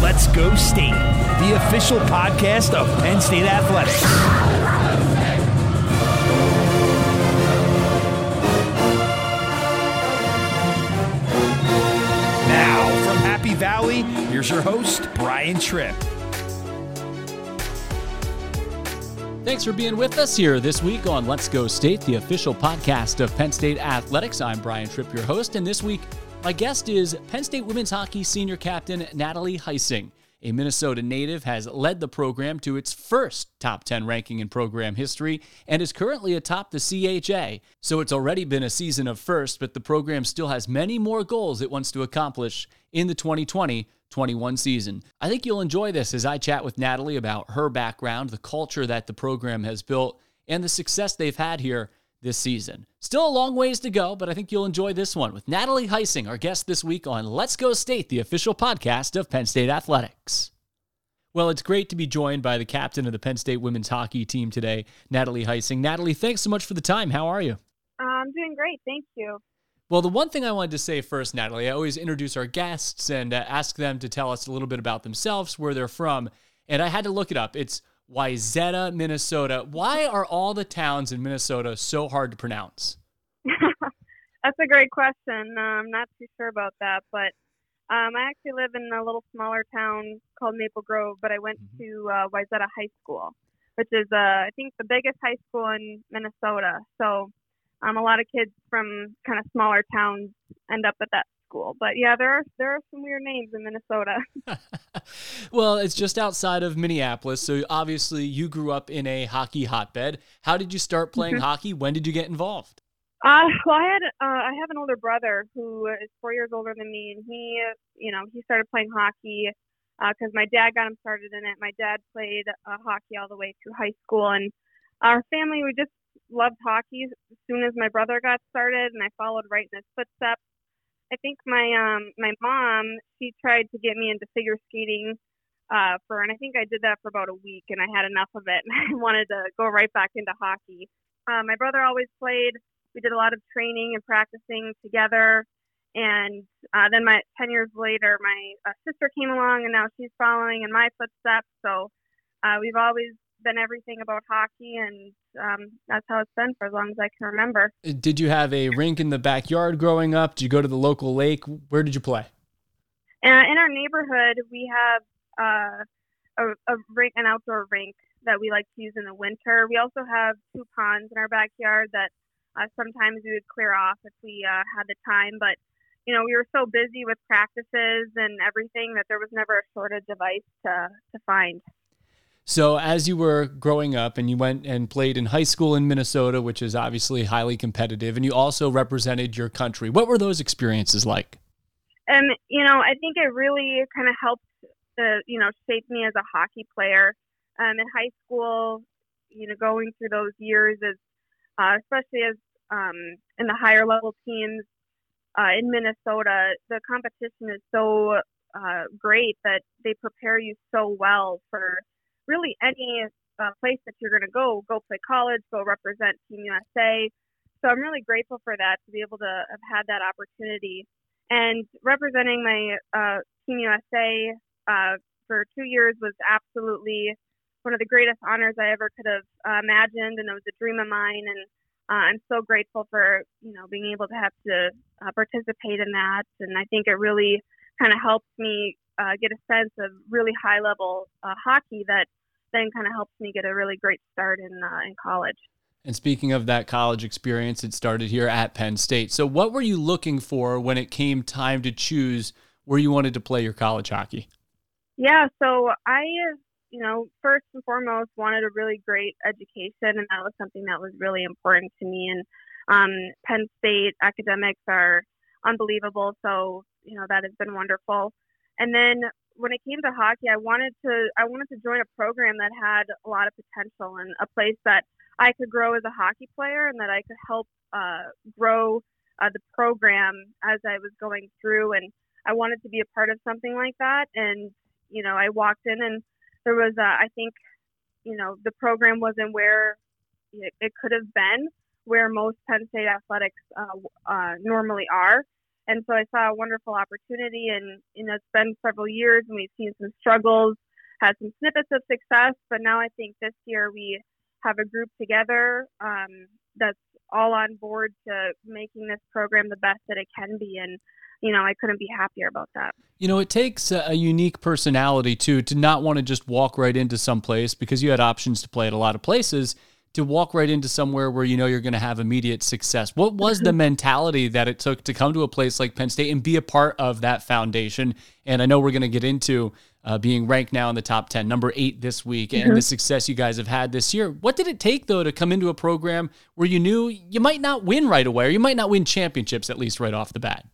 Let's Go State, the official podcast of Penn State Athletics. Now, from Happy Valley, here's your host, Brian Tripp. Thanks for being with us here this week on Let's Go State, the official podcast of Penn State Athletics. I'm Brian Tripp, your host, and this week my guest is Penn State women's hockey senior captain Natalie Heising. A Minnesota native has led the program to its first top 10 ranking in program history and is currently atop the CHA. So it's already been a season of first, but the program still has many more goals it wants to accomplish in the 2020 21 season. I think you'll enjoy this as I chat with Natalie about her background, the culture that the program has built, and the success they've had here this season. Still a long ways to go, but I think you'll enjoy this one with Natalie Heising, our guest this week on Let's Go State, the official podcast of Penn State Athletics. Well, it's great to be joined by the captain of the Penn State women's hockey team today, Natalie Heising. Natalie, thanks so much for the time. How are you? I'm doing great. Thank you. Well, the one thing I wanted to say first, Natalie, I always introduce our guests and uh, ask them to tell us a little bit about themselves, where they're from. And I had to look it up. It's Wayzata, Minnesota. Why are all the towns in Minnesota so hard to pronounce? That's a great question. Uh, I'm not too sure about that, but um, I actually live in a little smaller town called Maple Grove, but I went mm-hmm. to uh, Wayzata High School, which is, uh, I think, the biggest high school in Minnesota. So um, a lot of kids from kind of smaller towns end up at that school. But yeah, there are there are some weird names in Minnesota. well, it's just outside of Minneapolis, so obviously you grew up in a hockey hotbed. How did you start playing mm-hmm. hockey? When did you get involved? Uh, well, I had uh, I have an older brother who is four years older than me, and he, you know, he started playing hockey because uh, my dad got him started in it. My dad played uh, hockey all the way through high school, and our family we just loved hockey as soon as my brother got started, and I followed right in his footsteps. I think my um my mom she tried to get me into figure skating uh for and I think I did that for about a week and I had enough of it and I wanted to go right back into hockey. Uh, my brother always played. We did a lot of training and practicing together. And uh, then my 10 years later, my uh, sister came along and now she's following in my footsteps. So uh, we've always been everything about hockey, and um, that's how it's been for as long as I can remember. Did you have a rink in the backyard growing up? Did you go to the local lake? Where did you play? Uh, in our neighborhood, we have uh, a, a rink, an outdoor rink that we like to use in the winter. We also have two ponds in our backyard that uh, sometimes we would clear off if we uh, had the time, but you know, we were so busy with practices and everything that there was never a shortage of ice to, to find. So, as you were growing up and you went and played in high school in Minnesota, which is obviously highly competitive, and you also represented your country, what were those experiences like? And, you know, I think it really kind of helped, you know, shape me as a hockey player. Um, in high school, you know, going through those years, as, uh, especially as um, in the higher level teams uh, in Minnesota, the competition is so uh, great that they prepare you so well for really any uh, place that you're going to go, go play college, go represent Team USA. So I'm really grateful for that to be able to have had that opportunity. And representing my uh, Team USA uh, for two years was absolutely one of the greatest honors I ever could have uh, imagined, and it was a dream of mine. And uh, I'm so grateful for you know being able to have to uh, participate in that. And I think it really kind of helps me uh, get a sense of really high level uh, hockey that then kind of helps me get a really great start in uh, in college. And speaking of that college experience, it started here at Penn State. So, what were you looking for when it came time to choose where you wanted to play your college hockey? Yeah, so I, you know, first and foremost wanted a really great education, and that was something that was really important to me. And um, Penn State academics are unbelievable, so you know that has been wonderful. And then when it came to hockey, I wanted to I wanted to join a program that had a lot of potential and a place that I could grow as a hockey player and that I could help uh, grow uh, the program as I was going through. And I wanted to be a part of something like that. And you know, I walked in and there was uh, I think you know the program wasn't where it, it could have been where most Penn State athletics uh, uh, normally are And so I saw a wonderful opportunity, and you know, it's been several years, and we've seen some struggles, had some snippets of success, but now I think this year we have a group together um, that's all on board to making this program the best that it can be, and you know, I couldn't be happier about that. You know, it takes a unique personality too to not want to just walk right into some place because you had options to play at a lot of places to walk right into somewhere where you know you're going to have immediate success. What was the mentality that it took to come to a place like Penn State and be a part of that foundation? And I know we're going to get into uh, being ranked now in the top 10, number eight this week, and mm-hmm. the success you guys have had this year. What did it take, though, to come into a program where you knew you might not win right away, or you might not win championships, at least right off the bat?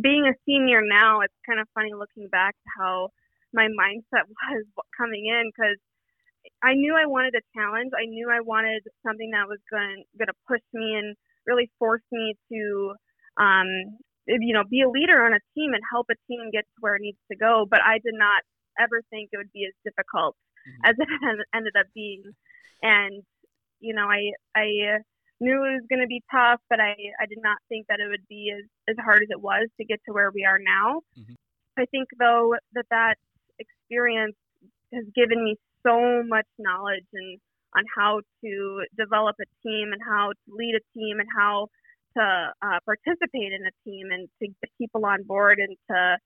Being a senior now, it's kind of funny looking back to how my mindset was coming in because I knew I wanted a challenge. I knew I wanted something that was going to push me and really force me to, um, you know, be a leader on a team and help a team get to where it needs to go. But I did not ever think it would be as difficult mm-hmm. as it ended up being. And you know, I I knew it was going to be tough, but I I did not think that it would be as as hard as it was to get to where we are now. Mm-hmm. I think though that that experience has given me so much knowledge and on how to develop a team and how to lead a team and how to uh, participate in a team and to get people on board and to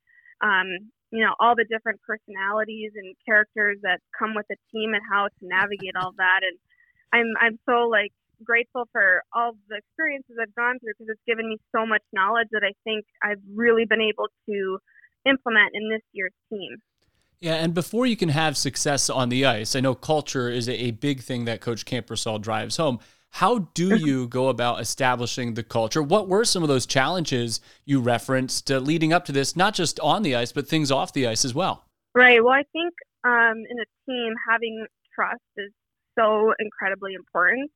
um, you know all the different personalities and characters that come with a team and how to navigate all that and I'm I'm so like grateful for all the experiences I've gone through because it's given me so much knowledge that I think I've really been able to implement in this year's team. Yeah, and before you can have success on the ice, I know culture is a big thing that Coach Kampersal drives home. How do mm-hmm. you go about establishing the culture? What were some of those challenges you referenced uh, leading up to this, not just on the ice, but things off the ice as well? Right. Well, I think um, in a team, having trust is so incredibly important.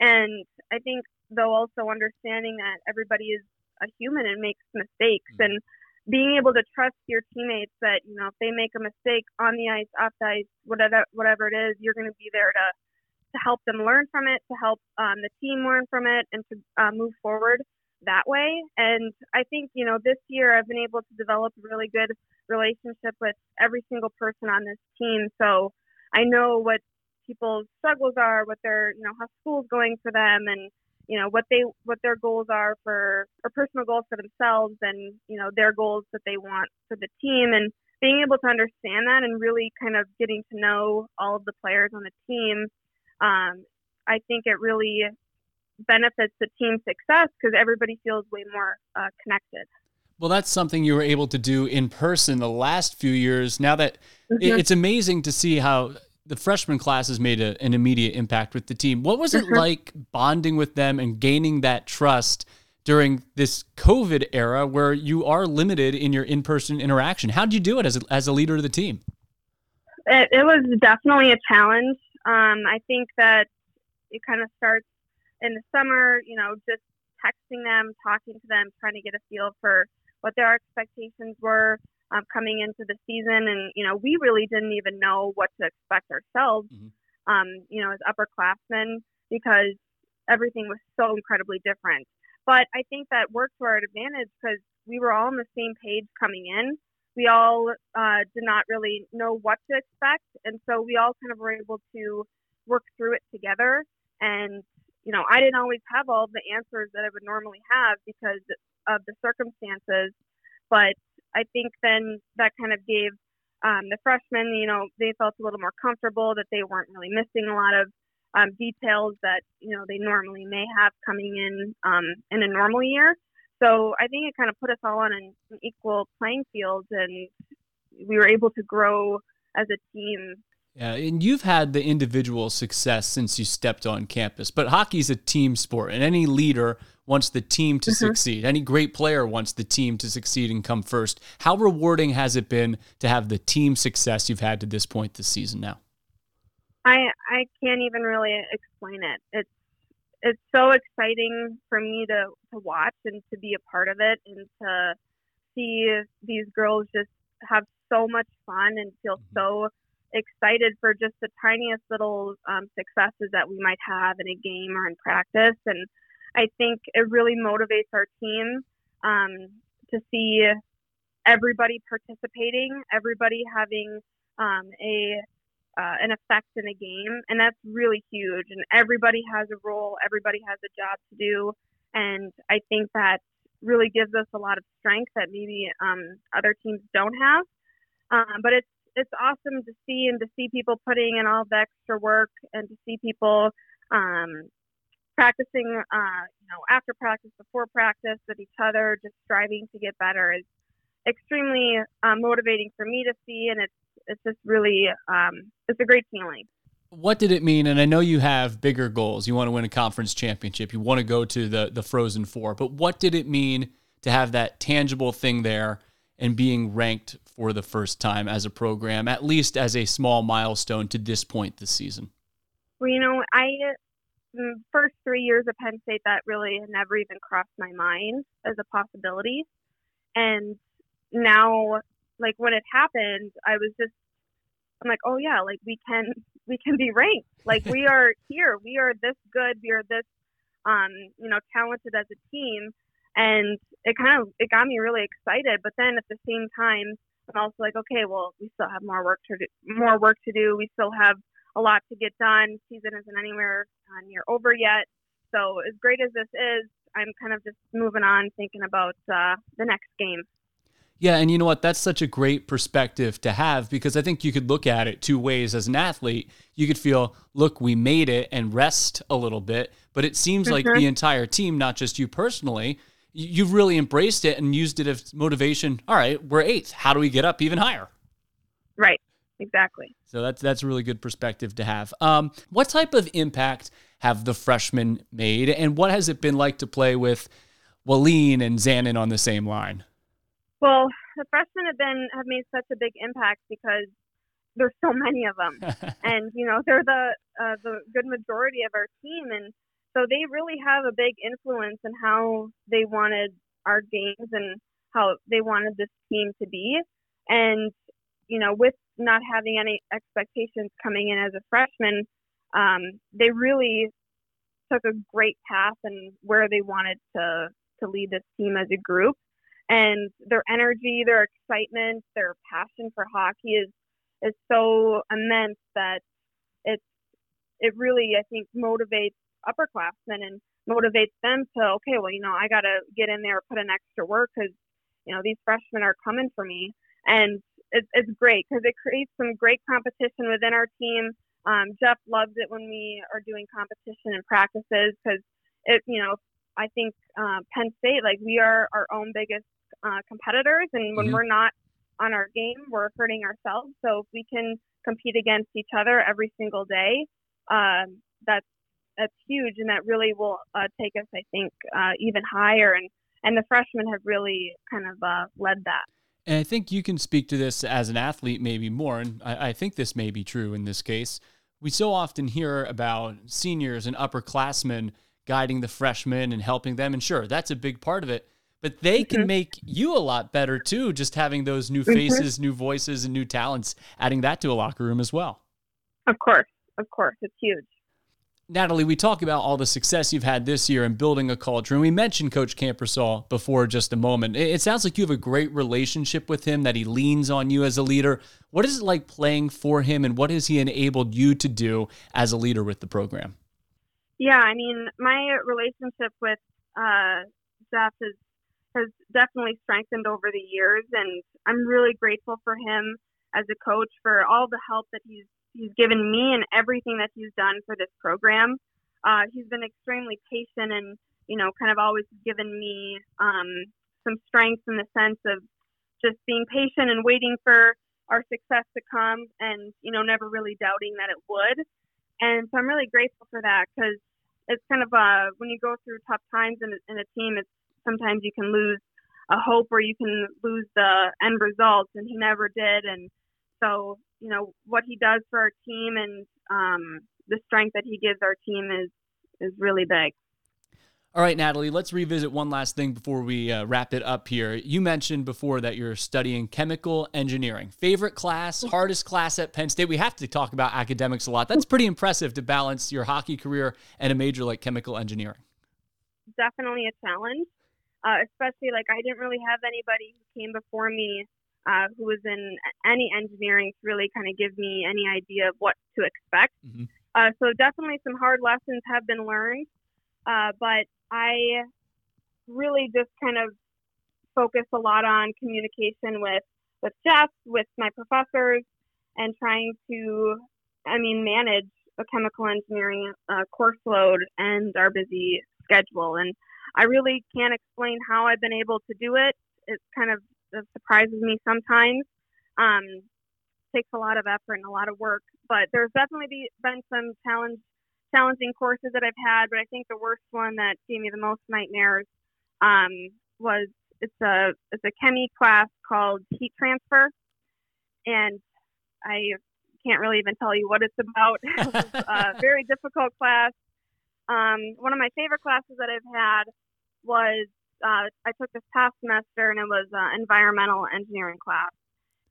And I think, though, also understanding that everybody is a human and makes mistakes. Mm-hmm. And being able to trust your teammates that you know if they make a mistake on the ice, off the ice, whatever whatever it is, you're going to be there to to help them learn from it, to help um, the team learn from it, and to uh, move forward that way. And I think you know this year I've been able to develop a really good relationship with every single person on this team. So I know what people's struggles are, what their you know how school's going for them, and you know what they what their goals are for or personal goals for themselves and you know their goals that they want for the team and being able to understand that and really kind of getting to know all of the players on the team um, i think it really benefits the team success because everybody feels way more uh, connected well, that's something you were able to do in person the last few years. Now that mm-hmm. it's amazing to see how the freshman class has made a, an immediate impact with the team. What was it mm-hmm. like bonding with them and gaining that trust during this COVID era where you are limited in your in person interaction? How did you do it as a, as a leader of the team? It, it was definitely a challenge. Um, I think that it kind of starts in the summer, you know, just texting them, talking to them, trying to get a feel for what their expectations were um, coming into the season, and you know we really didn't even know what to expect ourselves, mm-hmm. um, you know, as upperclassmen because everything was so incredibly different. But I think that worked to our advantage because we were all on the same page coming in. We all uh, did not really know what to expect, and so we all kind of were able to work through it together. And you know, I didn't always have all the answers that I would normally have because of the circumstances, but I think then that kind of gave um, the freshmen, you know, they felt a little more comfortable that they weren't really missing a lot of um, details that you know they normally may have coming in um, in a normal year. So I think it kind of put us all on an, an equal playing field, and we were able to grow as a team yeah, and you've had the individual success since you stepped on campus, but hockey's a team sport, and any leader wants the team to mm-hmm. succeed. Any great player wants the team to succeed and come first. How rewarding has it been to have the team success you've had to this point this season now? I I can't even really explain it. It's it's so exciting for me to to watch and to be a part of it and to see these girls just have so much fun and feel mm-hmm. so excited for just the tiniest little um, successes that we might have in a game or in practice and I think it really motivates our team um, to see everybody participating, everybody having um, a uh, an effect in a game, and that's really huge. And everybody has a role, everybody has a job to do, and I think that really gives us a lot of strength that maybe um, other teams don't have. Um, but it's it's awesome to see and to see people putting in all the extra work and to see people um, practicing, uh, you know, after practice, before practice, with each other, just striving to get better is extremely uh, motivating for me to see, and it's it's just really um, it's a great feeling. What did it mean? And I know you have bigger goals. You want to win a conference championship. You want to go to the the Frozen Four. But what did it mean to have that tangible thing there and being ranked for the first time as a program, at least as a small milestone to this point this season? Well, you know, I mm, first three years of Penn State that really never even crossed my mind as a possibility, and now, like when it happened, I was just I'm like, oh yeah, like we can we can be ranked. Like we are here. We are this good. We are this um, you know, talented as a team. And it kind of it got me really excited. But then at the same time, I'm also like, okay, well, we still have more work to do. More work to do. We still have a lot to get done. Season isn't anywhere uh, near over yet. So as great as this is, I'm kind of just moving on, thinking about uh, the next game. Yeah, and you know what? That's such a great perspective to have because I think you could look at it two ways as an athlete. You could feel, look, we made it and rest a little bit, but it seems mm-hmm. like the entire team, not just you personally, you've really embraced it and used it as motivation. All right, we're eighth. How do we get up even higher? Right. Exactly. So that's that's a really good perspective to have. Um, what type of impact have the freshmen made, and what has it been like to play with Wallin and Zanon on the same line? Well, the freshmen have been have made such a big impact because there's so many of them, and you know they're the uh, the good majority of our team, and so they really have a big influence in how they wanted our games and how they wanted this team to be, and you know with not having any expectations coming in as a freshman, um, they really took a great path and where they wanted to to lead this team as a group. And their energy, their excitement, their passion for hockey is is so immense that it's it really I think motivates upperclassmen and motivates them to okay, well you know I got to get in there, put in extra work because you know these freshmen are coming for me, and it's it's great because it creates some great competition within our team. Um, Jeff loves it when we are doing competition and practices because it you know I think uh, Penn State like we are our own biggest uh, competitors, and when mm-hmm. we're not on our game, we're hurting ourselves. So if we can compete against each other every single day, um, that's that's huge, and that really will uh, take us, I think, uh, even higher. And and the freshmen have really kind of uh, led that. And I think you can speak to this as an athlete, maybe more. And I, I think this may be true in this case. We so often hear about seniors and upperclassmen guiding the freshmen and helping them. And sure, that's a big part of it but they can mm-hmm. make you a lot better too just having those new mm-hmm. faces mm-hmm. new voices and new talents adding that to a locker room as well of course of course it's huge Natalie, we talk about all the success you've had this year in building a culture, and we mentioned Coach Kampersal before just a moment. It sounds like you have a great relationship with him, that he leans on you as a leader. What is it like playing for him, and what has he enabled you to do as a leader with the program? Yeah, I mean, my relationship with uh, Jeff is has definitely strengthened over the years, and I'm really grateful for him as a coach for all the help that he's he's given me and everything that he's done for this program. Uh, he's been extremely patient and you know kind of always given me um, some strength in the sense of just being patient and waiting for our success to come and you know never really doubting that it would and so i'm really grateful for that because it's kind of uh when you go through tough times in, in a team it's sometimes you can lose a hope or you can lose the end result and he never did and so you know what he does for our team and um, the strength that he gives our team is is really big all right, Natalie, let's revisit one last thing before we uh, wrap it up here. You mentioned before that you're studying chemical engineering. Favorite class, hardest class at Penn State? We have to talk about academics a lot. That's pretty impressive to balance your hockey career and a major like chemical engineering. Definitely a challenge. uh, especially like I didn't really have anybody who came before me uh, who was in any engineering to really kind of give me any idea of what to expect. Mm-hmm. Uh, so definitely some hard lessons have been learned, uh, but I really just kind of focus a lot on communication with with Jeff, with my professors, and trying to, I mean, manage a chemical engineering uh, course load and our busy schedule. And I really can't explain how I've been able to do it. It's kind of it surprises me sometimes. Um, takes a lot of effort and a lot of work, but there's definitely be, been some challenge, challenging courses that I've had. But I think the worst one that gave me the most nightmares um, was it's a it's a chemi class called heat transfer, and I can't really even tell you what it's about. it was a very difficult class. Um, one of my favorite classes that I've had was uh, I took this past semester and it was uh, environmental engineering class,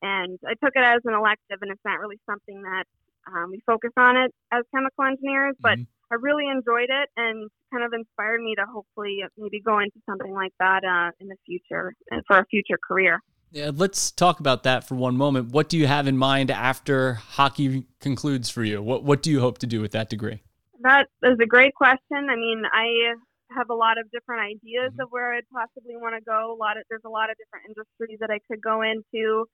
and I took it as an elective, and it's not really something that um, we focus on it as chemical engineers, but mm-hmm. I really enjoyed it and kind of inspired me to hopefully maybe go into something like that uh, in the future and for a future career. Yeah, let's talk about that for one moment. What do you have in mind after hockey concludes for you? What what do you hope to do with that degree? That is a great question. I mean, I have a lot of different ideas mm-hmm. of where I'd possibly want to go. A lot of there's a lot of different industries that I could go into.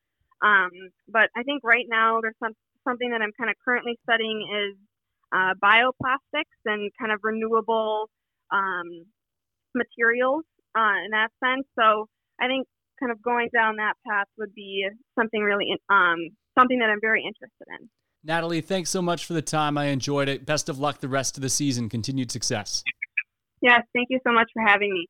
Um, but I think right now there's some something that I'm kind of currently studying is uh, bioplastics and kind of renewable um, materials uh, in that sense. So I think kind of going down that path would be something really um, something that I'm very interested in. Natalie, thanks so much for the time. I enjoyed it. Best of luck the rest of the season. Continued success. Yes, thank you so much for having me.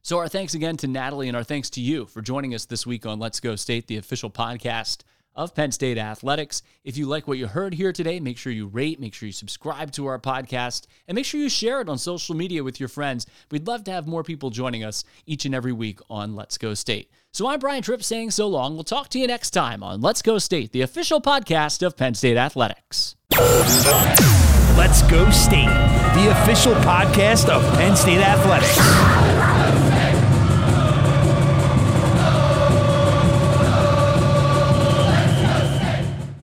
So, our thanks again to Natalie and our thanks to you for joining us this week on Let's Go State, the official podcast of Penn State Athletics. If you like what you heard here today, make sure you rate, make sure you subscribe to our podcast, and make sure you share it on social media with your friends. We'd love to have more people joining us each and every week on Let's Go State. So I'm Brian Tripp saying so long. We'll talk to you next time on Let's Go State, the official podcast of Penn State Athletics. Let's Go State, the official podcast of Penn State Athletics.